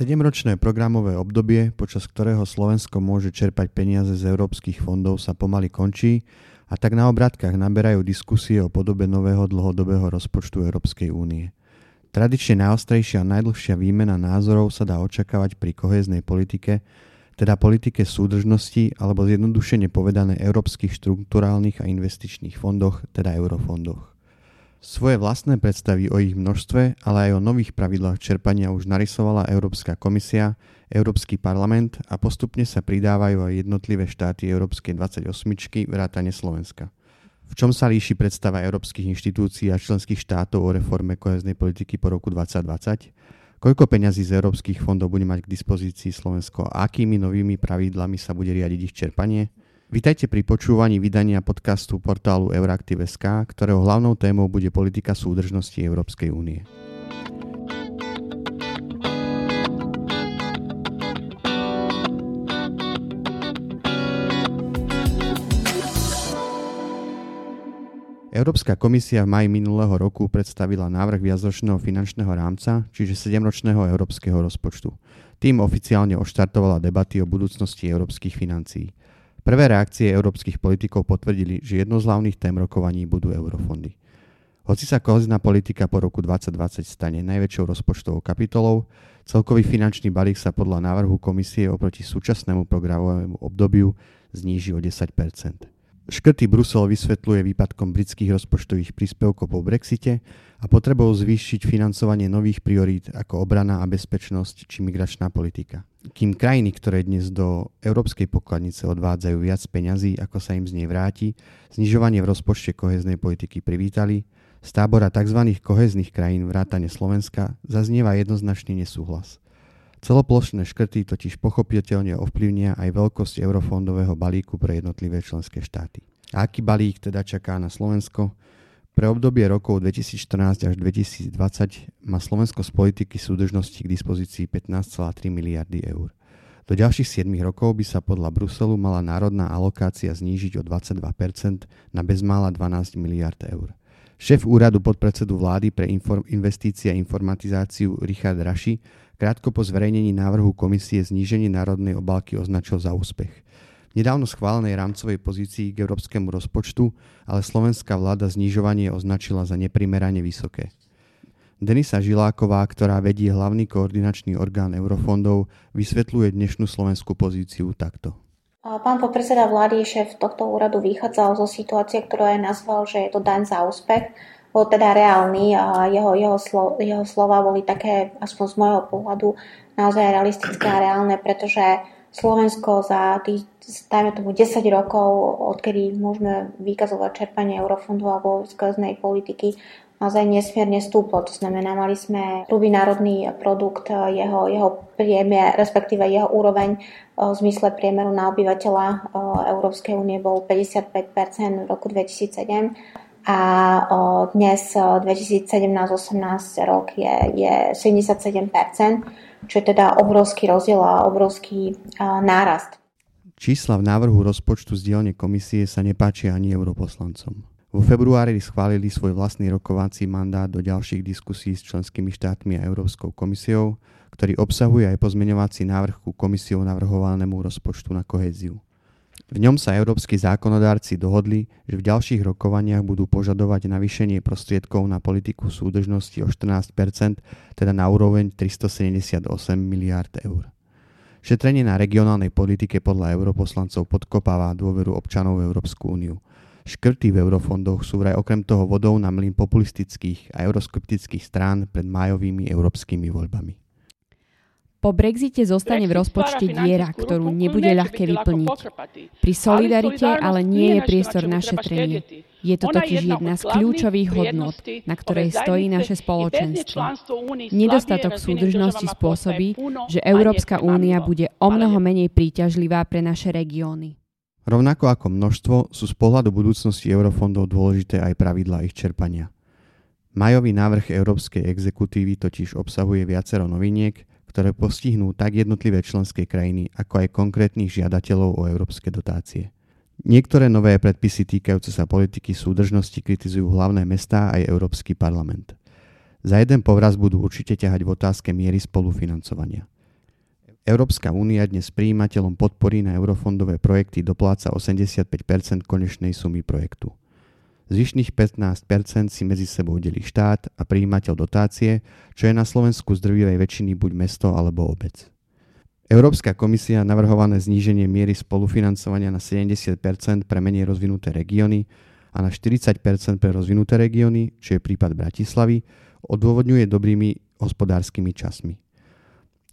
Sedemročné programové obdobie, počas ktorého Slovensko môže čerpať peniaze z európskych fondov, sa pomaly končí a tak na obratkách naberajú diskusie o podobe nového dlhodobého rozpočtu Európskej únie. Tradične najostrejšia a najdlhšia výmena názorov sa dá očakávať pri kohéznej politike, teda politike súdržnosti alebo zjednodušene povedané európskych štruktúrálnych a investičných fondoch, teda eurofondoch. Svoje vlastné predstavy o ich množstve, ale aj o nových pravidlách čerpania už narysovala Európska komisia, Európsky parlament a postupne sa pridávajú aj jednotlivé štáty Európskej 28 vrátane Slovenska. V čom sa líši predstava európskych inštitúcií a členských štátov o reforme koheznej politiky po roku 2020? Koľko peňazí z európskych fondov bude mať k dispozícii Slovensko a akými novými pravidlami sa bude riadiť ich čerpanie? Vítajte pri počúvaní vydania podcastu portálu Euraktiv.sk, ktorého hlavnou témou bude politika súdržnosti Európskej únie. Európska komisia v maji minulého roku predstavila návrh viacročného finančného rámca, čiže 7-ročného európskeho rozpočtu. Tým oficiálne oštartovala debaty o budúcnosti európskych financií. Prvé reakcie európskych politikov potvrdili, že jednou z hlavných tém rokovaní budú eurofondy. Hoci sa kohezná politika po roku 2020 stane najväčšou rozpočtovou kapitolou, celkový finančný balík sa podľa návrhu komisie oproti súčasnému programovému obdobiu zníži o 10 Škrty Brusel vysvetľuje výpadkom britských rozpočtových príspevkov po Brexite a potrebou zvýšiť financovanie nových priorít ako obrana a bezpečnosť či migračná politika. Kým krajiny, ktoré dnes do európskej pokladnice odvádzajú viac peňazí, ako sa im z nej vráti, znižovanie v rozpočte koheznej politiky privítali, z tábora tzv. kohezných krajín vrátane Slovenska zaznieva jednoznačný nesúhlas – Celoplošné škrty totiž pochopiteľne ovplyvnia aj veľkosť eurofondového balíku pre jednotlivé členské štáty. A aký balík teda čaká na Slovensko? Pre obdobie rokov 2014 až 2020 má Slovensko z politiky súdržnosti k dispozícii 15,3 miliardy eur. Do ďalších 7 rokov by sa podľa Bruselu mala národná alokácia znížiť o 22% na bezmála 12 miliard eur. Šéf úradu podpredsedu vlády pre investície a informatizáciu Richard Raši Krátko po zverejnení návrhu komisie zníženie národnej obálky označil za úspech. V nedávno schválenej rámcovej pozícii k európskemu rozpočtu ale slovenská vláda znižovanie označila za neprimerane vysoké. Denisa Žiláková, ktorá vedie hlavný koordinačný orgán eurofondov, vysvetľuje dnešnú slovenskú pozíciu takto. Pán podpredseda vlády, šéf tohto úradu vychádzal zo situácie, ktorá je nazval, že je to daň za úspech. Bol teda reálny a jeho, jeho, slo, jeho slova boli také, aspoň z môjho pohľadu, naozaj realistické a reálne, pretože Slovensko za tých, dajme tomu 10 rokov, odkedy môžeme vykazovať čerpanie eurofondov alebo z politiky, naozaj nesmierne stúplo. To znamená, mali sme hrubý národný produkt, jeho, jeho priemer, respektíve jeho úroveň v zmysle priemeru na obyvateľa Európskej únie bol 55% v roku 2007 a dnes 2017-18 rok je, je 77%, čo je teda obrovský rozdiel a obrovský nárast. Čísla v návrhu rozpočtu z dielne komisie sa nepáčia ani europoslancom. Vo februári schválili svoj vlastný rokovací mandát do ďalších diskusí s členskými štátmi a Európskou komisiou, ktorý obsahuje aj pozmeňovací návrh ku komisiou navrhovanému rozpočtu na kohéziu. V ňom sa európsky zákonodárci dohodli, že v ďalších rokovaniach budú požadovať navýšenie prostriedkov na politiku súdržnosti o 14 teda na úroveň 378 miliárd eur. Šetrenie na regionálnej politike podľa europoslancov podkopáva dôveru občanov v Európsku úniu. Škrty v eurofondoch sú vraj okrem toho vodou na mlyn populistických a euroskeptických strán pred májovými európskymi voľbami. Po Brexite zostane v rozpočte diera, ktorú nebude ľahké vyplniť. Pri solidarite ale nie je priestor na šetrenie. Je to totiž jedna z kľúčových hodnot, na ktorej stojí naše spoločenstvo. Nedostatok súdržnosti spôsobí, že Európska únia bude o mnoho menej príťažlivá pre naše regióny. Rovnako ako množstvo sú z pohľadu budúcnosti eurofondov dôležité aj pravidlá ich čerpania. Majový návrh Európskej exekutívy totiž obsahuje viacero noviniek, ktoré postihnú tak jednotlivé členské krajiny, ako aj konkrétnych žiadateľov o európske dotácie. Niektoré nové predpisy týkajúce sa politiky súdržnosti kritizujú hlavné mestá aj Európsky parlament. Za jeden povraz budú určite ťahať v otázke miery spolufinancovania. Európska únia dnes príjimateľom podpory na eurofondové projekty dopláca 85% konečnej sumy projektu. Zvyšných 15% si medzi sebou delí štát a príjimateľ dotácie, čo je na Slovensku z drvivej väčšiny buď mesto alebo obec. Európska komisia navrhované zníženie miery spolufinancovania na 70% pre menej rozvinuté regióny a na 40% pre rozvinuté regióny, čo je prípad Bratislavy, odôvodňuje dobrými hospodárskymi časmi.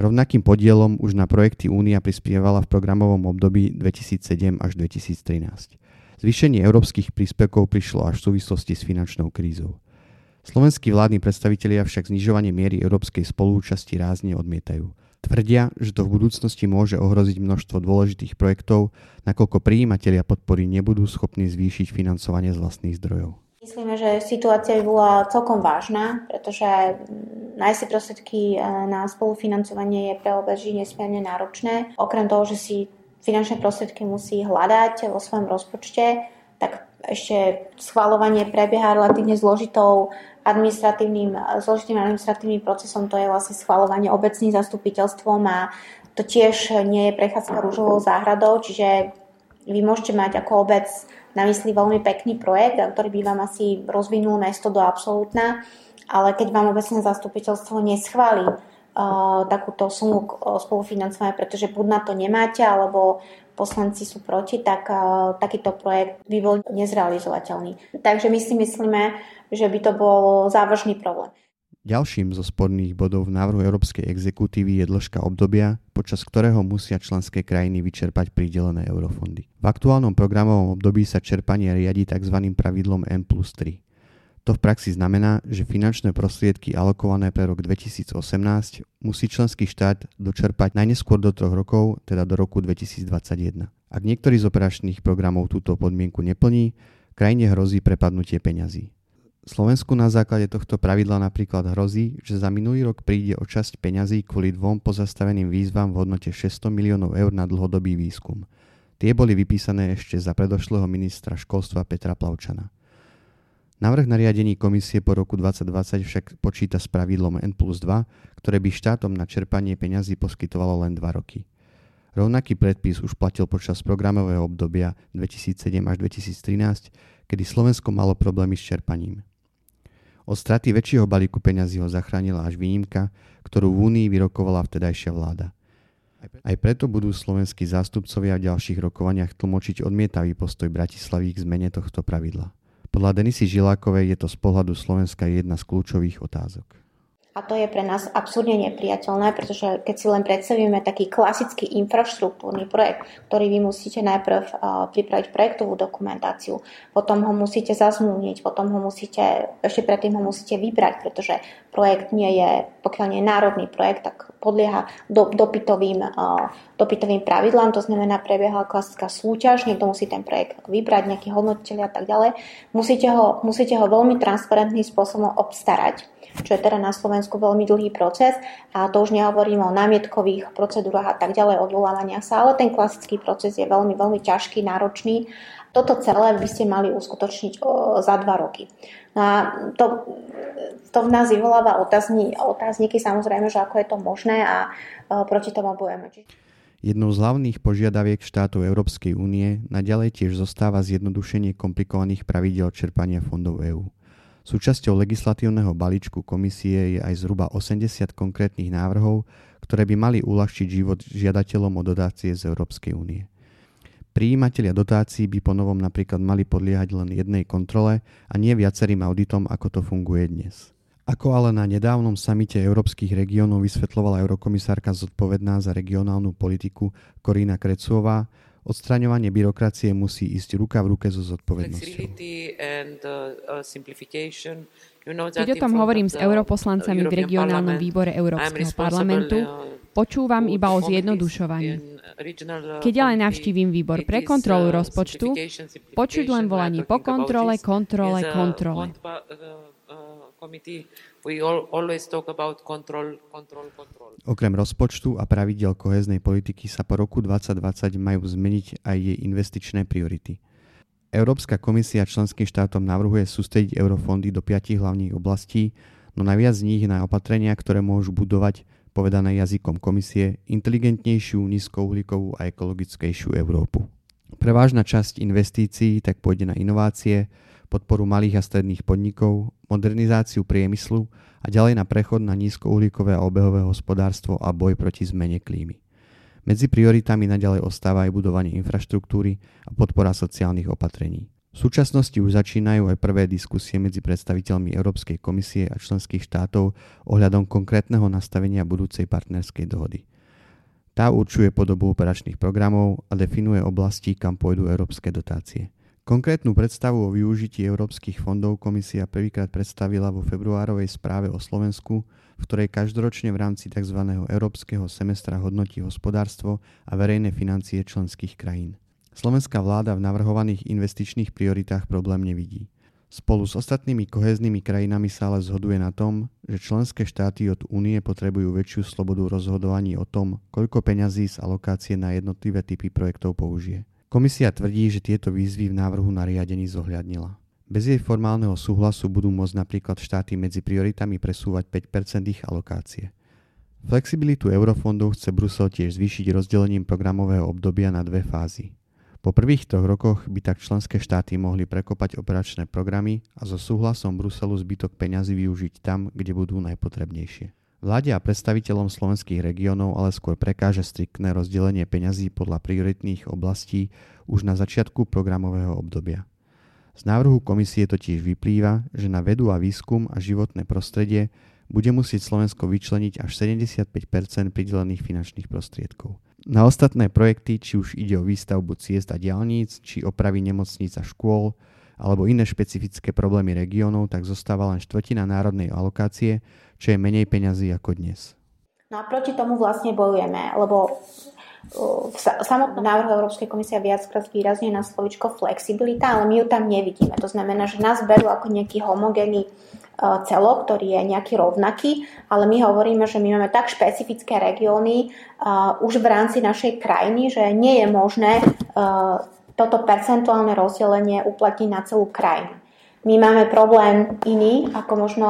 Rovnakým podielom už na projekty Únia prispievala v programovom období 2007 až 2013. Zvýšenie európskych príspevkov prišlo až v súvislosti s finančnou krízou. Slovenskí vládni predstavitelia však znižovanie miery európskej spolúčasti rázne odmietajú. Tvrdia, že to v budúcnosti môže ohroziť množstvo dôležitých projektov, nakoľko príjimatelia podpory nebudú schopní zvýšiť financovanie z vlastných zdrojov. Myslíme, že situácia by bola celkom vážna, pretože nájsť si prostriedky eh, na spolufinancovanie je pre obec nesmierne náročné. Okrem toho, že si finančné prostriedky musí hľadať vo svojom rozpočte, tak ešte schvalovanie prebieha relatívne zložitou administratívnym, zložitým administratívnym procesom, to je vlastne schvalovanie obecným zastupiteľstvom a to tiež nie je prechádzka rúžovou záhradou, čiže vy môžete mať ako obec na mysli veľmi pekný projekt, ktorý by vám asi rozvinul mesto do absolútna, ale keď vám obecné zastupiteľstvo neschváli takúto sumu spolufinancovania, pretože buď na to nemáte, alebo poslanci sú proti, tak takýto projekt by bol nezrealizovateľný. Takže my si myslíme, že by to bol závažný problém. Ďalším zo sporných bodov v návrhu Európskej exekutívy je dĺžka obdobia, počas ktorého musia členské krajiny vyčerpať pridelené eurofondy. V aktuálnom programovom období sa čerpanie riadi tzv. pravidlom N plus 3. To v praxi znamená, že finančné prostriedky alokované pre rok 2018 musí členský štát dočerpať najneskôr do troch rokov, teda do roku 2021. Ak niektorý z operačných programov túto podmienku neplní, krajine hrozí prepadnutie peňazí. Slovensku na základe tohto pravidla napríklad hrozí, že za minulý rok príde o časť peňazí kvôli dvom pozastaveným výzvam v hodnote 600 miliónov eur na dlhodobý výskum. Tie boli vypísané ešte za predošlého ministra školstva Petra Plavčana. Návrh nariadení komisie po roku 2020 však počíta s pravidlom N plus 2, ktoré by štátom na čerpanie peňazí poskytovalo len 2 roky. Rovnaký predpis už platil počas programového obdobia 2007 až 2013, kedy Slovensko malo problémy s čerpaním. Od straty väčšieho balíku peňazí ho zachránila až výnimka, ktorú v Únii vyrokovala vtedajšia vláda. Aj preto budú slovenskí zástupcovia v ďalších rokovaniach tlmočiť odmietavý postoj Bratislavy k zmene tohto pravidla. Podľa Denisy Žilákovej je to z pohľadu Slovenska jedna z kľúčových otázok. A to je pre nás absurdne nepriateľné, pretože keď si len predstavíme taký klasický infraštruktúrny projekt, ktorý vy musíte najprv pripraviť projektovú dokumentáciu, potom ho musíte zazmúniť, potom ho musíte, ešte predtým ho musíte vybrať, pretože projekt nie je, pokiaľ nie je národný projekt, tak podlieha do, dopytovým, dopytovým pravidlám, to znamená prebieha klasická súťaž, niekto musí ten projekt vybrať, nejaký hodnotiteľ a tak ďalej. Musíte ho, musíte ho veľmi transparentným spôsobom obstarať čo je teda na Slovensku veľmi dlhý proces a to už nehovorím o námietkových procedúrach a tak ďalej, odvolávania sa, ale ten klasický proces je veľmi, veľmi ťažký, náročný. Toto celé by ste mali uskutočniť za dva roky. No a to, to v nás vyvoláva otázny, otázniky, samozrejme, že ako je to možné a proti tomu bojujeme. Jednou z hlavných požiadaviek štátov Európskej únie naďalej tiež zostáva zjednodušenie komplikovaných pravidel čerpania fondov EÚ. Súčasťou legislatívneho balíčku komisie je aj zhruba 80 konkrétnych návrhov, ktoré by mali uľahčiť život žiadateľom o dotácie z Európskej únie. Prijímatelia dotácií by po novom napríklad mali podliehať len jednej kontrole a nie viacerým auditom, ako to funguje dnes. Ako ale na nedávnom samite európskych regiónov vysvetlovala eurokomisárka zodpovedná za regionálnu politiku Korína Krecová, Odstraňovanie byrokracie musí ísť ruka v ruke so zodpovednosťou. Uh, Keď o tom hovorím s europoslancami v regionálnom výbore Európskeho parlamentu, počúvam iba o zjednodušovaní. Keď ale navštívim výbor pre kontrolu uh, rozpočtu, počuť len volanie po kontrole, kontrole, kontrole. Okrem rozpočtu a pravidel koheznej politiky sa po roku 2020 majú zmeniť aj jej investičné priority. Európska komisia členským štátom navrhuje sústrediť eurofondy do piatich hlavných oblastí, no najviac z nich na opatrenia, ktoré môžu budovať povedané jazykom komisie, inteligentnejšiu, nízkouhlíkovú a ekologickejšiu Európu. Prevážna časť investícií tak pôjde na inovácie, podporu malých a stredných podnikov, modernizáciu priemyslu a ďalej na prechod na nízkouhlíkové a obehové hospodárstvo a boj proti zmene klímy. Medzi prioritami naďalej ostáva aj budovanie infraštruktúry a podpora sociálnych opatrení. V súčasnosti už začínajú aj prvé diskusie medzi predstaviteľmi Európskej komisie a členských štátov ohľadom konkrétneho nastavenia budúcej partnerskej dohody. Tá určuje podobu operačných programov a definuje oblasti, kam pôjdu európske dotácie. Konkrétnu predstavu o využití európskych fondov komisia prvýkrát predstavila vo februárovej správe o Slovensku, v ktorej každoročne v rámci tzv. európskeho semestra hodnotí hospodárstvo a verejné financie členských krajín. Slovenská vláda v navrhovaných investičných prioritách problém nevidí. Spolu s ostatnými koheznými krajinami sa ale zhoduje na tom, že členské štáty od únie potrebujú väčšiu slobodu rozhodovaní o tom, koľko peňazí z alokácie na jednotlivé typy projektov použije. Komisia tvrdí, že tieto výzvy v návrhu nariadení zohľadnila. Bez jej formálneho súhlasu budú môcť napríklad štáty medzi prioritami presúvať 5 ich alokácie. Flexibilitu eurofondov chce Brusel tiež zvýšiť rozdelením programového obdobia na dve fázy. Po prvých troch rokoch by tak členské štáty mohli prekopať operačné programy a so súhlasom Bruselu zbytok peňazí využiť tam, kde budú najpotrebnejšie. Vláde a predstaviteľom slovenských regiónov ale skôr prekáže striktné rozdelenie peňazí podľa prioritných oblastí už na začiatku programového obdobia. Z návrhu komisie totiž vyplýva, že na vedu a výskum a životné prostredie bude musieť Slovensko vyčleniť až 75% pridelených finančných prostriedkov. Na ostatné projekty, či už ide o výstavbu ciest a diálnic, či opravy nemocníc a škôl, alebo iné špecifické problémy regiónov, tak zostáva len štvrtina národnej alokácie, čo je menej peňazí ako dnes. No a proti tomu vlastne bojujeme, lebo v samotnom návrhu Európskej komisie viackrát výrazne na slovičko flexibilita, ale my ju tam nevidíme. To znamená, že nás berú ako nejaký homogénny celok, ktorý je nejaký rovnaký, ale my hovoríme, že my máme tak špecifické regióny uh, už v rámci našej krajiny, že nie je možné uh, toto percentuálne rozdelenie uplatniť na celú krajinu. My máme problém iný, ako možno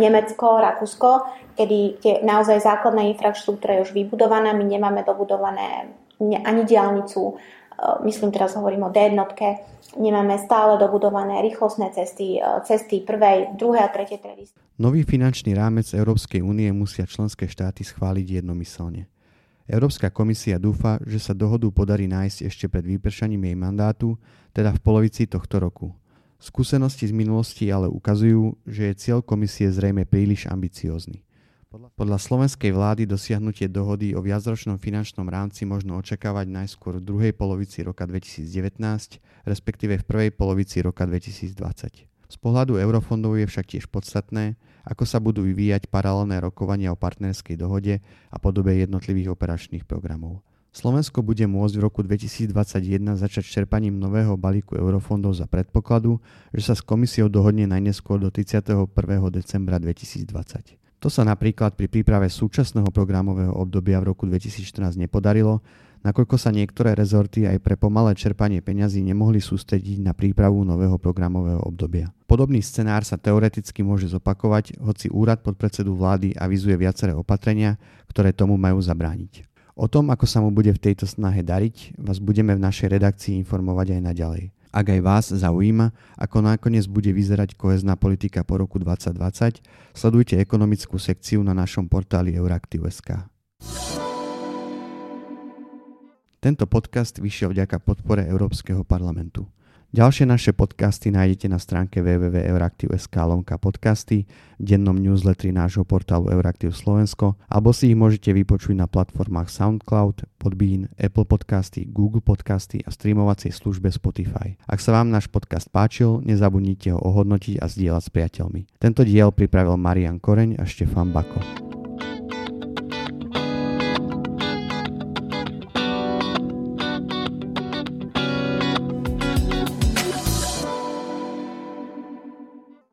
Nemecko, Rakúsko, kedy tie naozaj základná infraštruktúra je už vybudovaná, my nemáme dobudované ani diálnicu, e, myslím teraz hovorím o D jednotke, nemáme stále dobudované rýchlostné cesty, e, cesty prvej, druhej a tretej triedy. Nový finančný rámec Európskej únie musia členské štáty schváliť jednomyselne. Európska komisia dúfa, že sa dohodu podarí nájsť ešte pred vypršaním jej mandátu, teda v polovici tohto roku. Skúsenosti z minulosti ale ukazujú, že je cieľ komisie zrejme príliš ambiciózny. Podľa slovenskej vlády dosiahnutie dohody o viacročnom finančnom rámci možno očakávať najskôr v druhej polovici roka 2019, respektíve v prvej polovici roka 2020. Z pohľadu eurofondov je však tiež podstatné, ako sa budú vyvíjať paralelné rokovania o partnerskej dohode a podobe jednotlivých operačných programov. Slovensko bude môcť v roku 2021 začať čerpaním nového balíku eurofondov za predpokladu, že sa s komisiou dohodne najneskôr do 31. decembra 2020. To sa napríklad pri príprave súčasného programového obdobia v roku 2014 nepodarilo, nakoľko sa niektoré rezorty aj pre pomalé čerpanie peňazí nemohli sústrediť na prípravu nového programového obdobia. Podobný scenár sa teoreticky môže zopakovať, hoci úrad podpredsedu vlády avizuje viaceré opatrenia, ktoré tomu majú zabrániť. O tom, ako sa mu bude v tejto snahe dariť, vás budeme v našej redakcii informovať aj naďalej. Ak aj vás zaujíma, ako nakoniec bude vyzerať kohezná politika po roku 2020, sledujte ekonomickú sekciu na našom portáli Euraktiv.sk. Tento podcast vyšiel vďaka podpore Európskeho parlamentu. Ďalšie naše podcasty nájdete na stránke www.euraktiv.sk lomka podcasty, v dennom newsletteri nášho portálu Euraktiv Slovensko, alebo si ich môžete vypočuť na platformách SoundCloud, Podbean, Apple Podcasty, Google Podcasty a streamovacej službe Spotify. Ak sa vám náš podcast páčil, nezabudnite ho ohodnotiť a zdieľať s priateľmi. Tento diel pripravil Marian Koreň a Štefan Bako.